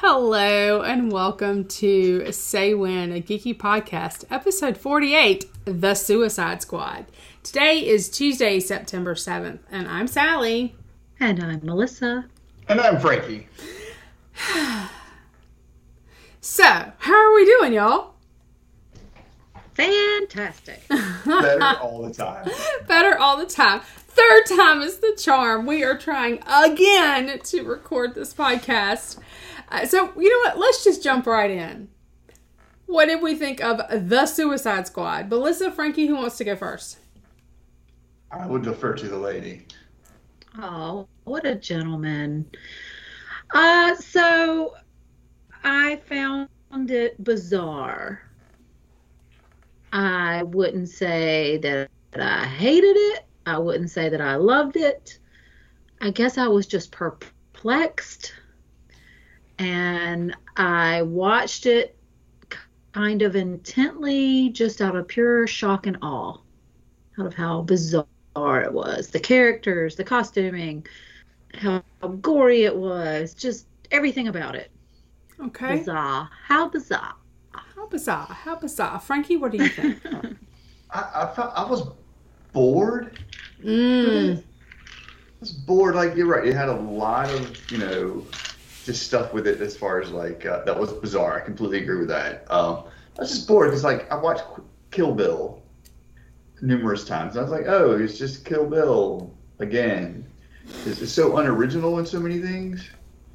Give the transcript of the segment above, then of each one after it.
Hello and welcome to Say When, a geeky podcast, episode 48, The Suicide Squad. Today is Tuesday, September 7th, and I'm Sally. And I'm Melissa. And I'm Frankie. So, how are we doing, y'all? Fantastic. Better all the time. Better all the time. Third time is the charm. We are trying again to record this podcast. Uh, so, you know what? Let's just jump right in. What did we think of The Suicide Squad? Melissa, Frankie, who wants to go first? I would defer to the lady. Oh, what a gentleman. Uh, so I found it bizarre. I wouldn't say that I hated it. I wouldn't say that I loved it. I guess I was just perplexed. And I watched it kind of intently, just out of pure shock and awe, out of how bizarre it was. The characters, the costuming, how gory it was, just everything about it. Okay. Bizarre. How bizarre. How bizarre. How bizarre. Frankie, what do you think? I, I felt I was bored. mm. I was bored. Like you're right. It had a lot of you know, just stuff with it as far as like uh, that was bizarre. I completely agree with that. Um, I was just bored because like I watched Kill Bill numerous times. I was like, oh, it's just Kill Bill again. It's, it's so unoriginal in so many things.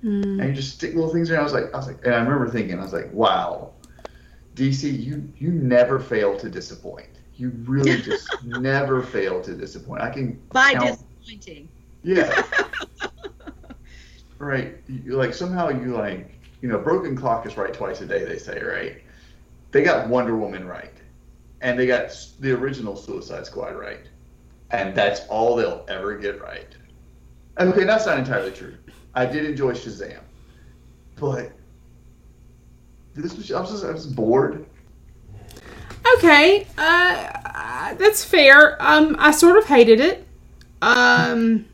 Mm. and you just stick little things in. I was like, I was like, and I remember thinking, I was like, wow, DC, you you never fail to disappoint. You really just never fail to disappoint. I can By count- disappointing. yeah, right. You, like somehow you like, you know, broken clock is right twice a day. They say, right? They got Wonder Woman right, and they got the original Suicide Squad right, and that's all they'll ever get right. Okay, that's not entirely true. I did enjoy Shazam, but this was I was just, I was bored. Okay, uh, that's fair. Um, I sort of hated it. Um,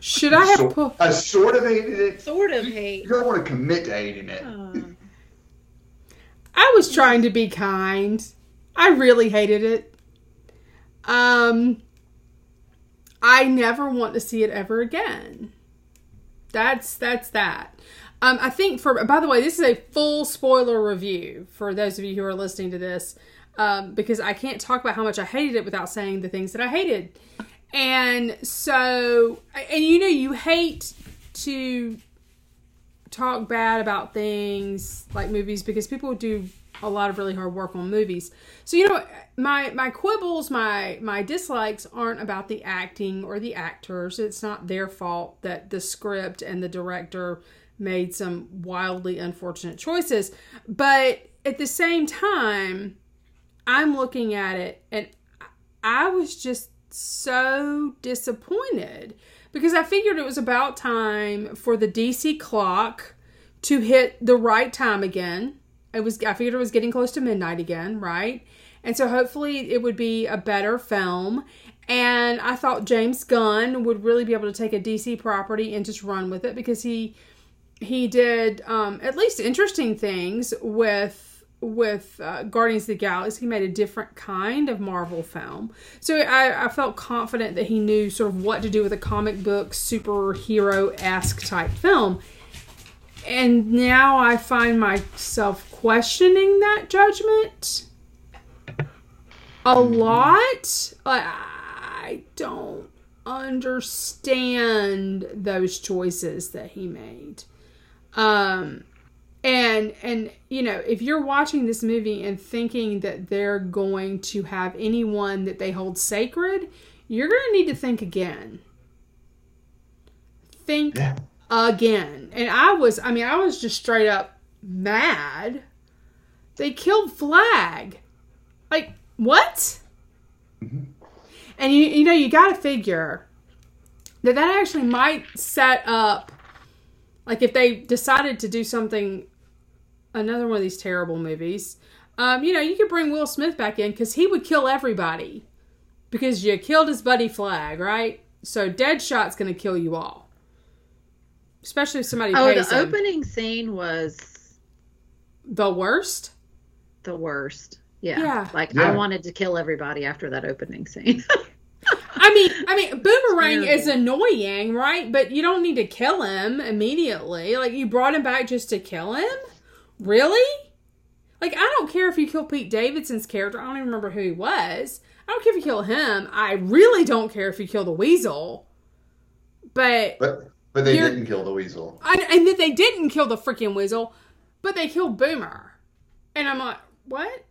should I have Sort- put? I sort of hated it. Sort of hate. You don't want to commit to hating it. Uh, I was trying to be kind. I really hated it. Um, I never want to see it ever again. That's that's that. Um, I think for by the way, this is a full spoiler review for those of you who are listening to this, um, because I can't talk about how much I hated it without saying the things that I hated. And so, and you know, you hate to talk bad about things like movies because people do a lot of really hard work on movies. So you know, my my quibbles, my my dislikes aren't about the acting or the actors. It's not their fault that the script and the director made some wildly unfortunate choices. But at the same time, I'm looking at it and I was just so disappointed because I figured it was about time for the DC clock to hit the right time again. It was I figured it was getting close to midnight again, right? And so hopefully it would be a better film. And I thought James Gunn would really be able to take a DC property and just run with it because he he did um, at least interesting things with with uh, Guardians of the Galaxy. He made a different kind of Marvel film, so I, I felt confident that he knew sort of what to do with a comic book superhero esque type film. And now I find myself questioning that judgment a lot. Like, I don't understand those choices that he made. Um, and and you know, if you're watching this movie and thinking that they're going to have anyone that they hold sacred, you're going to need to think again. Think Yeah. again. And I was, I mean, I was just straight up mad. They killed Flag. Like, what? Mm-hmm. And you, you know, you got to figure that that actually might set up, like, if they decided to do something, another one of these terrible movies, um, you know, you could bring Will Smith back in because he would kill everybody because you killed his buddy Flag, right? So Deadshot's going to kill you all. especially if somebody Oh, pays the him. opening scene was The worst. the worst. Yeah. Yeah. Like Yeah. I wanted to kill everybody after that opening scene. I mean, I mean, Boomerang is annoying, right? But you don't need to kill him immediately. Like you brought him back just to kill him? Really? Like I don't care if you kill Pete Davidson's character. I don't even remember who he was. I don't care if you kill him. I really don't care if you kill the weasel. But But but they didn't kill the weasel. I, and that they didn't kill the freaking weasel, but they killed Boomer. And I'm like, what?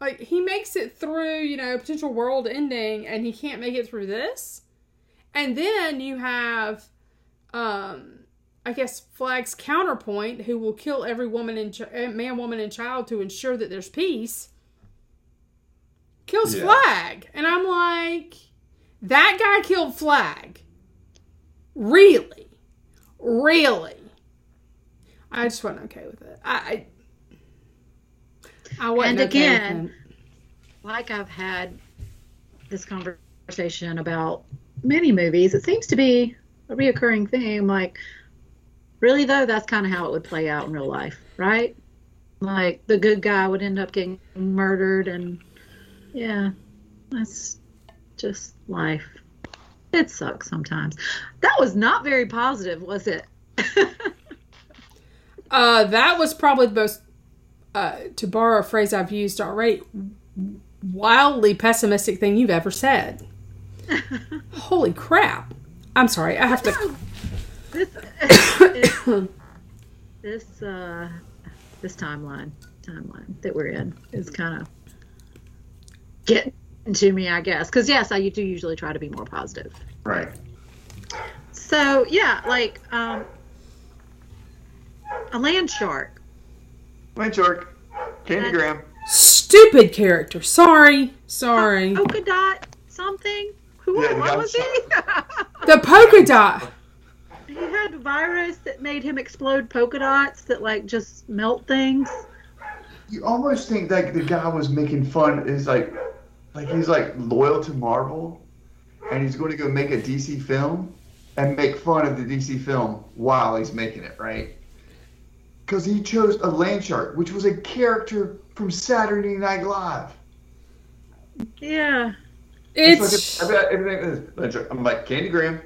Like he makes it through, you know, potential world ending, and he can't make it through this. And then you have, um, I guess Flag's counterpoint, who will kill every woman and ch- eh, man, woman, and child to ensure that there's peace. Kills Yeah. Flag, and I'm like, that guy killed Flag. Really? Really? I just wasn't okay with it. I I, I wasn't And okay again, with it. like I've had this conversation about many movies, it seems to be a reoccurring theme. Like, really though, that's kind of how it would play out in real life, right? Like the good guy would end up getting murdered, and yeah, that's just life. It sucks sometimes. That was not very positive, was it? Uh, that was probably the most, uh, to borrow a phrase I've used already, wildly pessimistic thing you've ever said. Holy crap! I'm sorry. I have to. this this uh this timeline timeline that we're in is kind of getting to me i guess because yes i do usually try to be more positive Right. so yeah like um a land shark Land shark. Candy That- Graham. Stupid character. Sorry. Sorry. polka dot something who Yeah, what was he The polka dot. He a virus that made him explode polka dots that like just melt things You almost think like the guy was making fun is like like he's like loyal to Marvel and he's going to go make a DC film and make fun of the DC film while he's making it, right? Because he chose a land shark, which was a character from Saturday Night Live. yeah It's like, I bet everything is land shark. I'm like Candy Graham.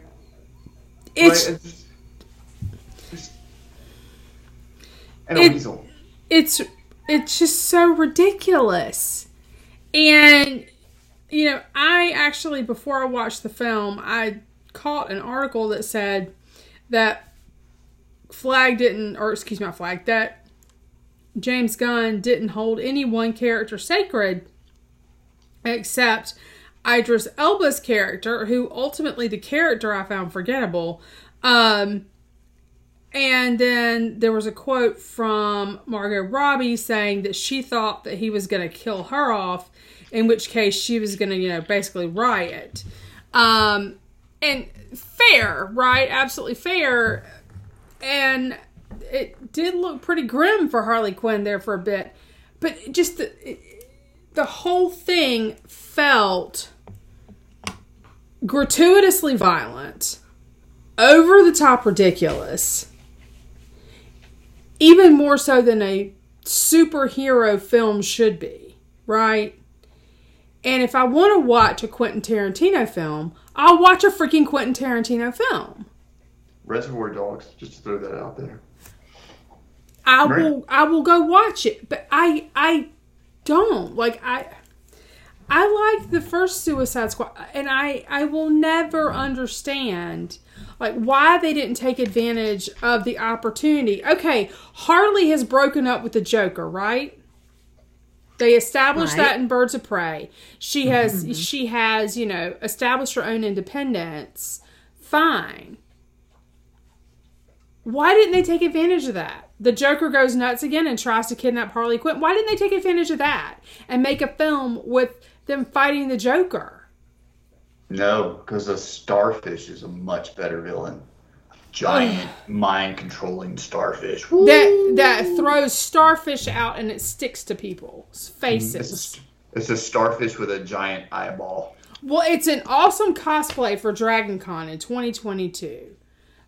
it's right? It's just, just- and a weasel. it's it's just so ridiculous. And you know, I actually before I watched the film, I caught an article that said that Flag didn't or excuse me, Flag, that James Gunn didn't hold any one character sacred except Idris Elba's character, who ultimately the character I found forgettable. Um and then there was a quote from Margot Robbie saying that she thought that he was going to kill her off, in which case she was going to, you know, basically riot. Um, and fair, right? Absolutely fair. And it did look pretty grim for Harley Quinn there for a bit, but just the the whole thing felt gratuitously violent, over the top ridiculous, even more so than a superhero film should be, right? And if I want to watch a Quentin Tarantino film, I'll watch a freaking Quentin Tarantino film. Reservoir Dogs, just to throw that out there. I Right. will I will go watch it, but I I don't like I I like the first Suicide Squad, and I I will never understand like why they didn't take advantage of the opportunity. Okay, Harley has broken up with the Joker, right? They established Right. that in Birds of Prey. She mm-hmm, has mm-hmm. she has you know established her own independence. Fine. Why didn't they take advantage of that? The Joker goes nuts again and tries to kidnap Harley Quinn. Why didn't they take advantage of that and make a film with them fighting the Joker? No, because a starfish is a much better villain. Giant, mind controlling starfish. That that throws starfish out and it sticks to people's mm, It's faces. a, it's a starfish with a giant eyeball. Well, it's an awesome cosplay for Dragon Con in 2022.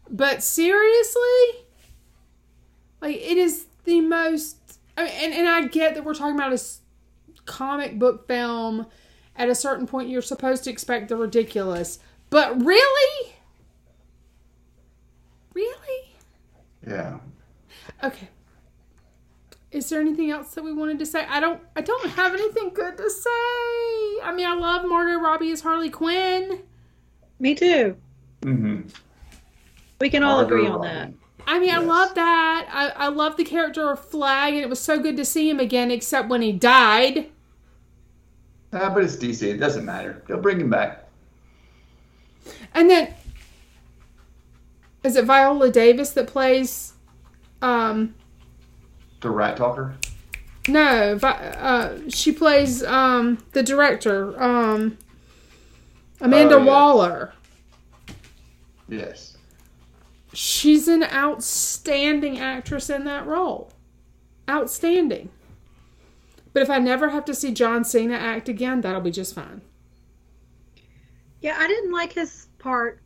But seriously, like it is the most. I mean, and, and I get that we're talking about a comic book film. At a certain point, you're supposed to expect the ridiculous. But really? Really? Yeah. Okay. Is there anything else that we wanted to say? I don't I don't have anything good to say. I mean, I love Margot Robbie as Harley Quinn. Me too. Mm-hmm. We can all agree on that. I mean, I love that. I, I love the character of Flag, and it was so good to see him again, except when he died. Ah, but it's DC. It doesn't matter. They'll bring him back. And then, is it Viola Davis that plays? Um, The Rat Talker. no, uh, she plays um the director, um, Amanda Oh, yeah. Waller. Yes. She's an outstanding actress in that role. Outstanding. But if I never have to see John Cena act again, that'll be just fine. Yeah, I didn't like his part.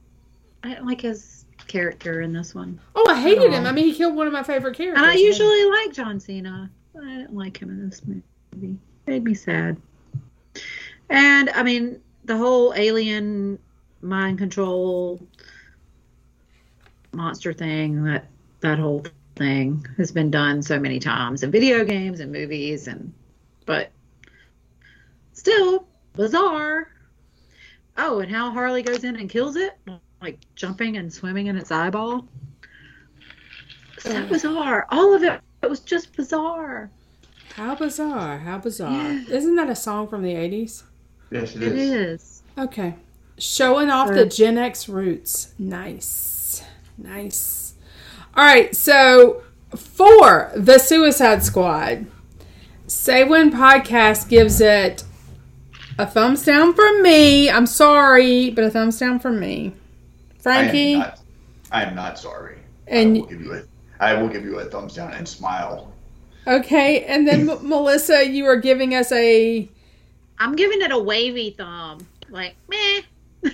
I didn't like his character in this one. Oh, I hated him. I mean, he killed one of my favorite characters. And I usually like John Cena. but I didn't like him in this movie. Made me sad. And I mean, the whole alien mind control monster thing that that whole thing has been done so many times in video games and movies and but still bizarre. Oh, and how Harley goes in and kills it, like jumping and swimming in its eyeball. So Ugh. bizarre. All of it, it was just bizarre. How bizarre. How bizarre. Yeah. Isn't that a song from the 80s? Yes, it It is. is. Okay. Showing off So- the uh. Gen X roots. Nice. Nice. All right. So, for the Suicide Squad, Say When Podcast gives it a thumbs down from me. I'm sorry, but a thumbs down from me. I Frankie? am not. I am not sorry. And- I will give you a. I will give you a thumbs down and smile. Okay. And then, Melissa, you are giving us a. I'm giving it a wavy thumb. Like, meh.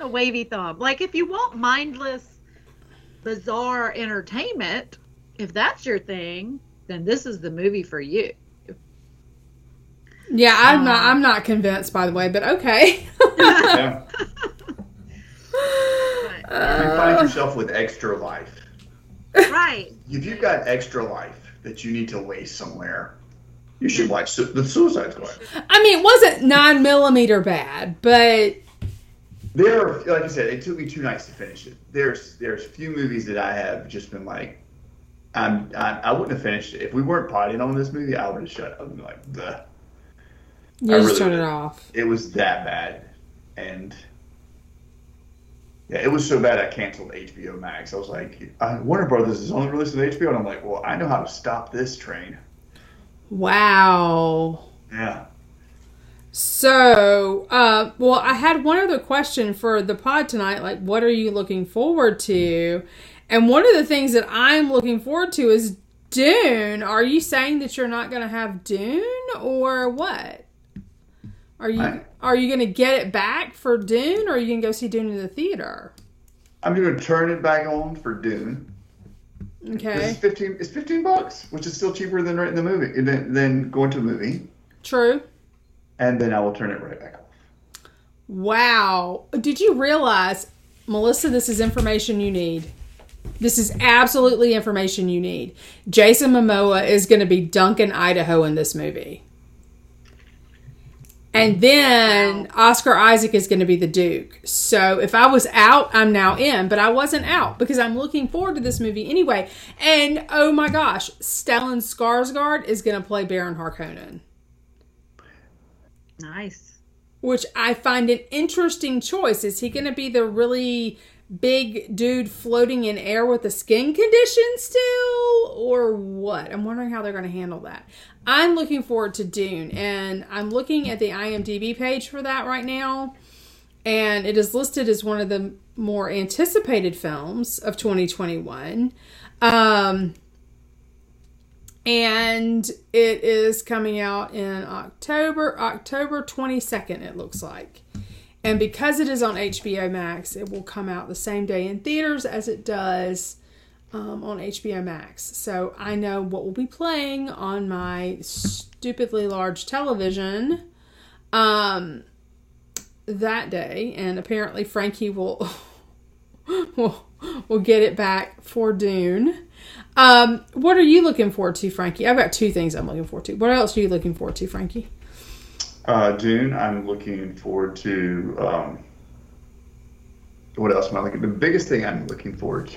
a wavy thumb. Like, if you want mindless, bizarre entertainment, if that's your thing, then this is the movie for you. Yeah, I'm not. Uh. I'm not convinced, by the way, but okay. Yeah. But, If you find yourself with extra life, right. if you've got extra life that you need to waste somewhere, you should watch Su- the Suicide Squad. I mean, it wasn't nine millimeter bad, but There, are, like I said, it took me two nights to finish it. There's there's few movies that I have just been like, I'm I, I wouldn't have finished it if we weren't potting on this movie. I would have shut up and like, the you I just really turn it off. it was that bad, and yeah, it was so bad I canceled HBO Max. I was like, uh, Warner Brothers is only releasing HBO, and I'm like, well, I know how to stop this train. Wow. Yeah. So, uh, well, I had one other question for the pod tonight. Like, what are you looking forward to? And one of the things that I'm looking forward to is Dune. Are you saying that you're not going to have Dune, or what? Are you I- are you going to get it back for Dune, or are you going to go see Dune in the theater? I'm gonna turn it back on for Dune. Okay, is fifteen. It's fifteen bucks, which is still cheaper than renting the movie than, than going to the movie. true. And then I will turn it right back off. Wow. Did you realize, Melissa, this is information you need? This is absolutely information you need. Jason Momoa is going to be Duncan, Idaho in this movie. And then Oscar Isaac is going to be the Duke. So if I was out, I'm now in, but I wasn't out because I'm looking forward to this movie anyway. And oh my gosh, Stellan Skarsgård is going to play Baron Harkonnen Nice. which I find an interesting choice. Is he going to be the really big dude floating in air with a skin condition still, or what? I'm wondering how they're going to handle that. I'm looking forward to Dune, and I'm looking at the IMDb page for that right now, and it is listed as one of the more anticipated films of 2021. Um, and it is coming out in October, October 22nd, it looks like. And because it is on HBO Max, it will come out the same day in theaters as it does um, on HBO Max. So I know what will be playing on my stupidly large television um, that day. And apparently, Frankie will, will, will get it back for Dune. Um, what are you looking forward to, Frankie? I've got two things I'm looking forward to. What else are you looking forward to, Frankie? Uh, Dune, I'm looking forward to. Um, what else am I looking? The biggest thing I'm looking forward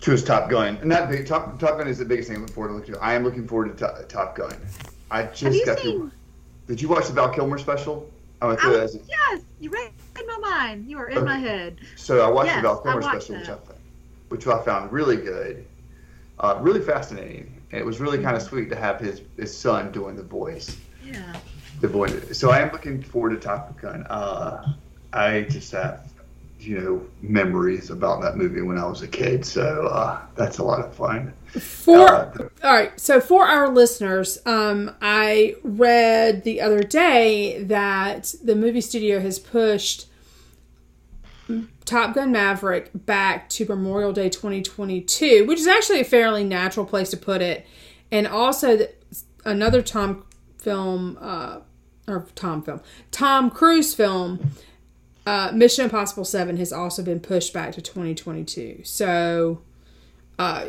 to is Top Gun. Not big. Top Top Gun is the biggest thing I'm looking forward to. Looking to. I am looking forward to Top, Top Gun. I just got seen? to. Did you watch the Val Kilmer special? I went I through was- that. yes, you read my mind. You are in Okay. my head. So I watched Yes, the Val Kilmer special, which I, found- which I found really good, uh, really fascinating. And it was really Mm-hmm. kind of sweet to have his his son doing the voice. Yeah. The voice. So I am looking forward to Top Gun. Uh, I just have, you know, memories about that movie when I was a kid. So uh, that's a lot of fun. For Uh, all right, so for our listeners, um, I read the other day that the movie studio has pushed Top Gun Maverick back to Memorial Day 2022, which is actually a fairly natural place to put it, and also the, another Tom film uh, or Tom film, Tom Cruise film. Uh, Mission Impossible 7 has also been pushed back to 2022. So, uh,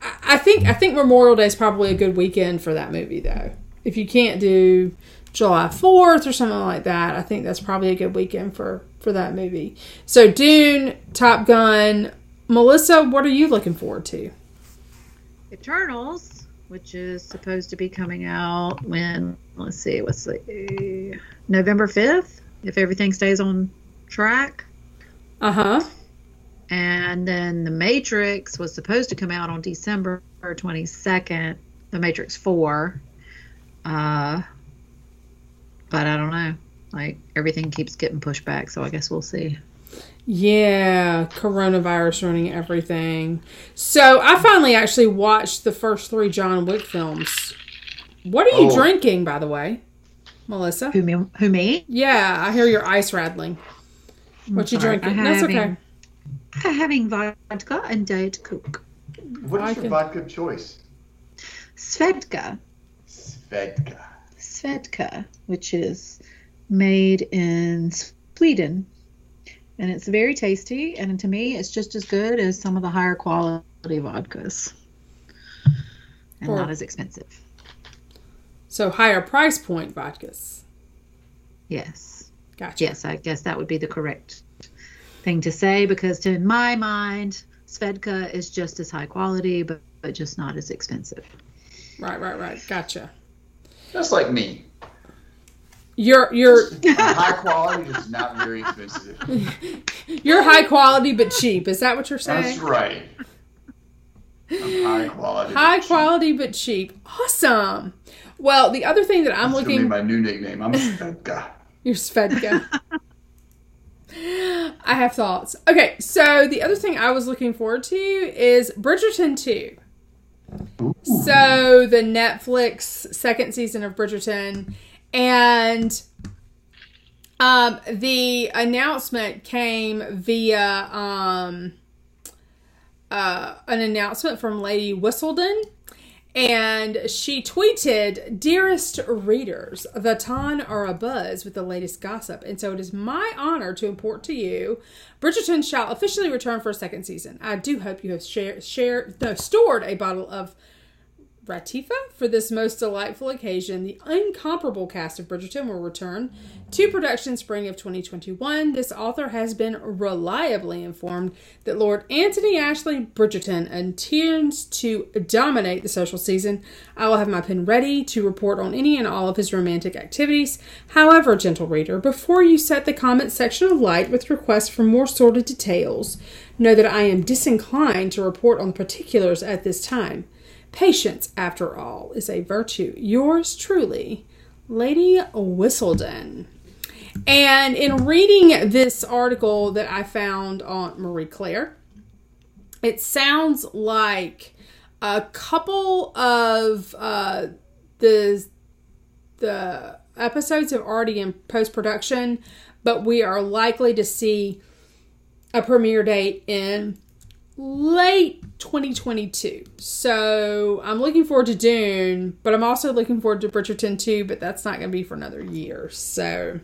I think I think Memorial Day is probably a good weekend for that movie, though. If you can't do July Fourth or something like that, I think that's probably a good weekend for for that movie. So Dune, Top Gun, Melissa, what are you looking forward to? Eternals, which is supposed to be coming out when let's see, what's the November fifth, if everything stays on track. Uh huh. And then The Matrix was supposed to come out on December 22nd, The Matrix 4. Uh, but I don't know. Like, everything keeps getting pushed back, so I guess we'll see. Yeah, coronavirus ruining everything. So I finally actually watched the first three John Wick films. What are you Oh. drinking, by the way, Melissa? Who me? Who me? Yeah, I hear your ice rattling. What you sorry, drinking? I'm That's having- okay. I'm having vodka and Diet Coke. What is I your can- vodka choice? Svedka. Svedka. Svedka, which is made in Sweden. And it's very tasty, and to me, it's just as good as some of the higher quality vodkas. And Or- not as expensive. So higher price point vodkas. Yes. Gotcha. Yes, I guess that would be the correct thing to say because, to my mind, Svedka is just as high quality, but, but just not as expensive. Right, right, right. Gotcha. Just like me. You're you're High quality, just not very expensive. you're high quality but cheap. Is that what you're saying? That's right. I'm high quality. High quality but cheap. Awesome. Well, the other thing that I'm That's looking my new nickname. I'm Svedka. You're Svedka. I have thoughts. Okay, so the other thing I was looking forward to is Bridgerton 2. So the Netflix second season of Bridgerton and um the announcement came via um uh an announcement from Lady Whistledown and she tweeted, Dearest readers, the ton are abuzz with the latest gossip, and so it is my honor to import to you Bridgerton shall officially return for a second season. I do hope you have share, shared, no, stored a bottle of Ratifa for this most delightful occasion. The incomparable cast of Bridgerton will return to production spring of 2021. This author has been reliably informed that Lord Anthony Ashley Bridgerton intends to dominate the social season. I will have my pen ready to report on any and all of his romantic activities. However, gentle reader, before you set the comment section alight with requests for more sordid details, know that I am disinclined to report on particulars at this time. Patience, after all, is a virtue. Yours truly, Lady Whistledown. And in reading this article that I found on Marie Claire, it sounds like a couple of uh, the the episodes are already in post production, but we are likely to see a premiere date in late 2022. So I'm looking forward to Dune, but I'm also looking forward to Bridgerton too, but that's not going to be for another year. So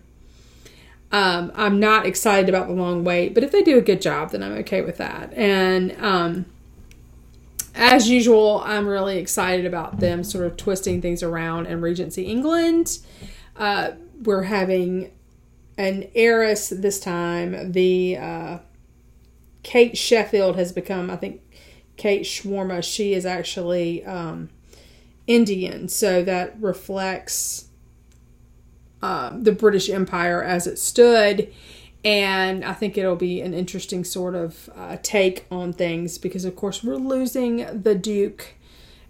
um, I'm not excited about the long wait, but if they do a good job, then I'm okay with that. And um, as usual, I'm really excited about them sort of twisting things around in Regency England. Uh, we're having an heiress this time. The uh, Kate Sheffield has become, I think, Kate Sharma. She is actually um, Indian, so that reflects um, the British Empire as it stood. And I think it'll be an interesting sort of uh, take on things because, of course, we're losing the Duke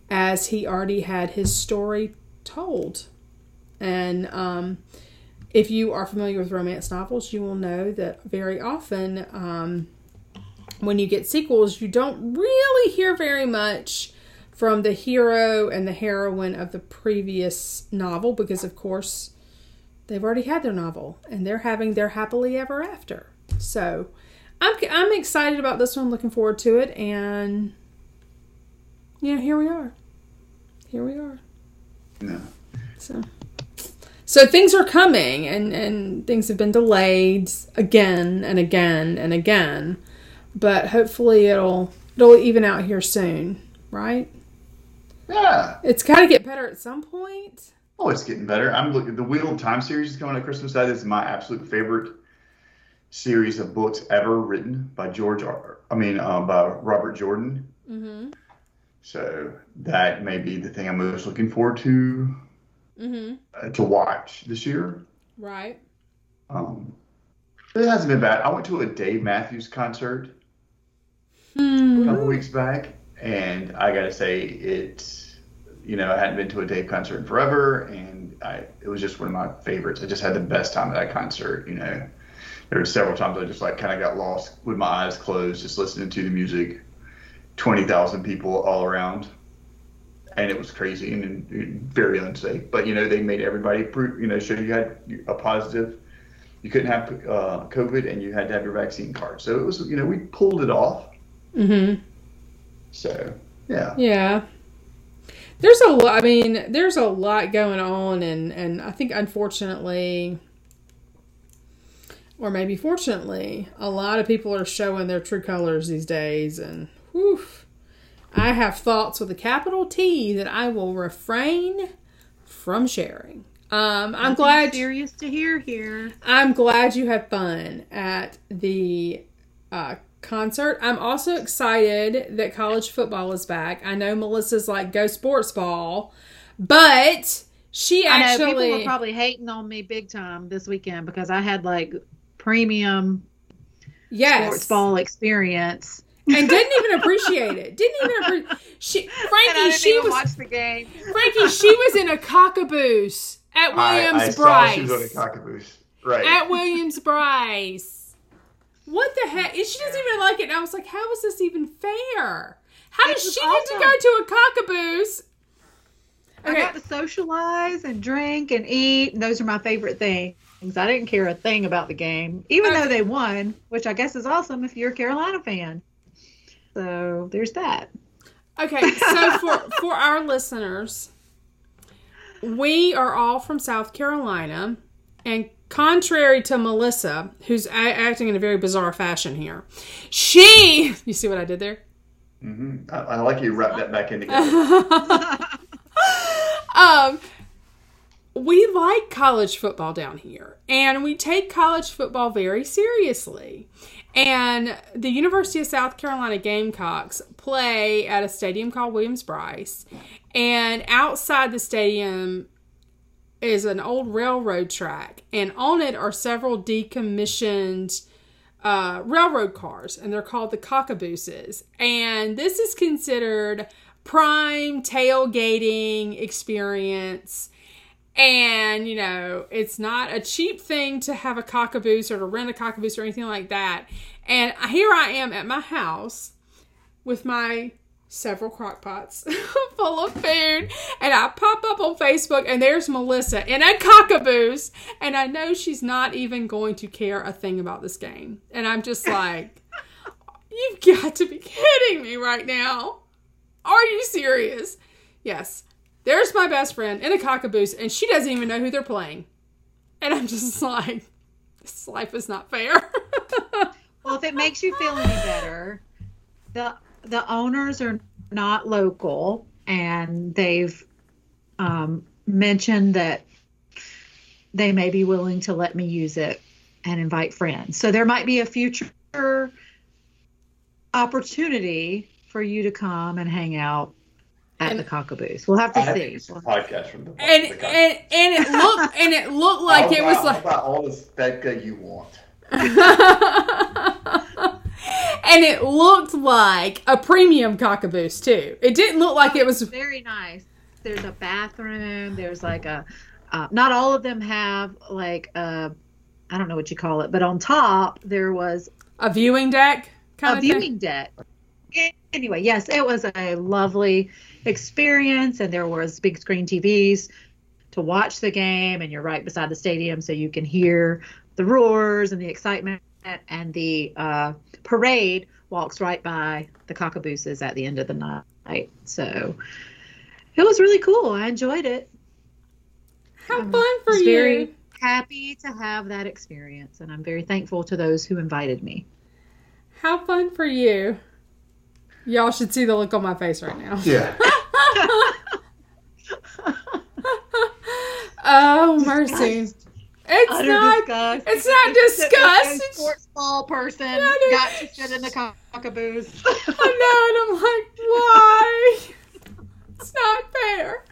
as he already had his story told. And um, if you are familiar with romance novels, you will know that very often um, when you get sequels, you don't really hear very much from the hero and the heroine of the previous novel because, of course, they've already had their novel and they're having their happily ever after. So I'm, I'm excited about this one, looking forward to it. And, yeah, here we are. Here we are. Yeah. So. So things are coming and, and things have been delayed again and again and again. But hopefully it'll it'll even out here soon, right? Yeah. It's gotta get better at some point. Oh, it's getting better. I'm looking. The Wheel of Time series is coming at Christmas. That is my absolute favorite series of books ever written by George. R. I mean, uh, by Robert Jordan. Mm-hmm. So that may be the thing I'm most looking forward to Mm-hmm. uh, to watch this year. Right. Um, it hasn't been bad. I went to a Dave Matthews concert a Hmm. couple weeks back, and I gotta say it. You know, I hadn't been to a Dave concert in forever, and I it was just one of my favorites. I just had the best time at that concert. You know, there were several times I just like kind of got lost with my eyes closed, just listening to the music. Twenty thousand people all around, and it was crazy and, and very unsafe. But you know, they made everybody prove. You know, show you had a positive. You couldn't have uh, COVID, and you had to have your vaccine card. So it was, you know, we pulled it off. Mm-hmm. So yeah. Yeah. There's a lot. I mean, there's a lot going on, and and I think unfortunately, or maybe fortunately, a lot of people are showing their true colors these days, and whew, I have thoughts with a capital T that I will refrain from sharing. Um, I'm Nothing glad serious to hear here. I'm glad you had fun at the uh, concert. I'm also excited that college football is back. I know Melissa's like go sports ball, but she I know actually people were probably hating on me big time this weekend because I had like premium yes sports ball experience. and didn't even appreciate it. Didn't even appreciate. She And I Frankie, didn't she even was watch the game. Frankie. She was in a cockaboose at Williams I, I saw Brice. she was on a cockaboose. Right. at Williams Brice. What the heck? And she doesn't even like it. And I was like, how is this even fair? How does she get to go to a cockaboose? I got to socialize and drink and eat. And those are my favorite things. I didn't care a thing about the game, even Okay. though they won, which I guess is awesome if you're a Carolina fan. So there's that. Okay, so for for our listeners, we are all from South Carolina, and contrary to Melissa, who's a- acting in a very bizarre fashion here, she you see what I did there? hmm I, I like you wrap that back in together. um, we like college football down here, and we take college football very seriously. And the University of South Carolina Gamecocks play at a stadium called Williams Brice, and outside the stadium is an old railroad track, and on it are several decommissioned uh, railroad cars, and they're called the cockabooses. And this is considered prime tailgating experience. And, you know, it's not a cheap thing to have a cockaboose or to rent a cockaboose or anything like that. And here I am at my house with my several crock pots full of food and I pop up on Facebook and there's Melissa in a cockaboose and I know she's not even going to care a thing about this game. And I'm just like, you've got to be kidding me right now. Are you serious? Yes. There's my best friend in a cockaboose and she doesn't even know who they're playing. And I'm just like, this life is not fair. Well, if it makes you feel any better, the the owners are not local, and they've um, mentioned that they may be willing to let me use it and invite friends. So there might be a future opportunity for you to come and hang out at And- the cockaboose. We'll have to I have to see. do some podcast from the and the cock- and and it looked and it looked like How it was about- like about all the vodka you want. and it looked like a premium cockaboose too. It didn't look like it was very nice. There's a bathroom. There's like a. Uh, not all of them have like a. I don't know what you call it, but on top there was a viewing deck kind a viewing deck. Anyway, yes, it was a lovely experience, and there was big screen TVs to watch the game, and you're right beside the stadium, so you can hear the roars and the excitement. And the uh, parade walks right by the cockabooses at the end of the night. So it was really cool. I enjoyed it. How Um, fun for was you! very happy to have that experience, and I'm very thankful to those who invited me. How fun for you! Y'all should see the look on my face right now. Yeah. Oh mercy! It's Utter not. disgust. it's not disgust, A it's- sports ball person it got to sit in the cockaboose. I know, and I'm like, why? It's not fair.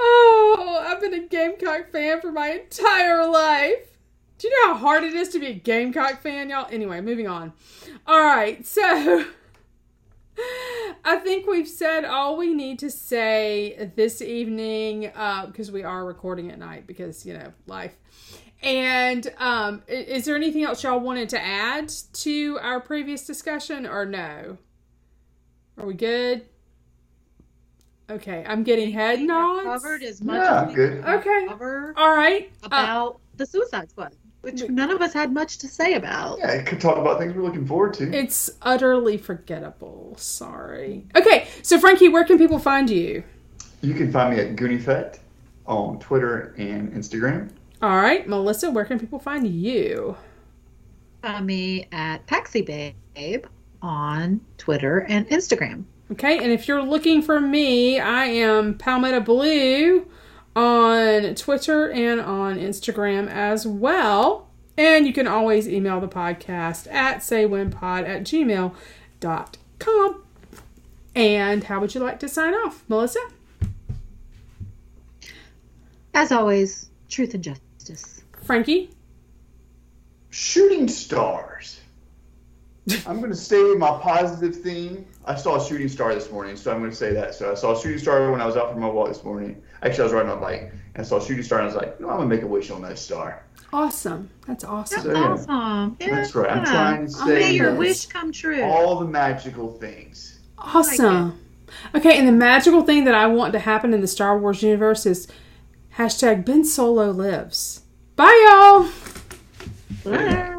Oh, I've been a Gamecock fan for my entire life. Do you know how hard it is to be a Gamecock fan, y'all? Anyway, moving on. All right, so I think we've said all we need to say this evening uh, because we are recording at night because, you know, life. And um, is there anything else y'all wanted to add to our previous discussion or no? Are we good? Okay, I'm getting head nods. Covered as much Yeah, as we good. Okay. cover All right. Uh, about the Suicide Squad, which none of us had much to say about. Yeah, I could talk about things we're looking forward to. it's utterly forgettable. Sorry. Okay, so Frankie, where can people find you? You can find me at Gooneyfet on Twitter and Instagram. All right, Melissa, where can people find you? Find me at Paxi Babe on Twitter and Instagram. Okay, and if you're looking for me, I am Palmetto Blue on Twitter and on Instagram as well. And you can always email the podcast at saywhenpod at gmail.com. And how would you like to sign off, Melissa? As always, truth and justice. Frankie? Shooting stars. I'm going to stay with my positive theme. I saw a shooting star this morning, so I'm going to say that. So I saw a shooting star when I was out for my walk this morning. Actually, I was riding my bike and I saw a shooting star, and I was like, no, I'm going to make a wish on that star. Awesome. That's awesome. That's So, yeah. awesome. That's right. I'm trying to say May your wish come true. all the magical things. Awesome. Okay, and the magical thing that I want to happen in the Star Wars universe is hashtag Ben Solo lives. Bye, y'all. Bye.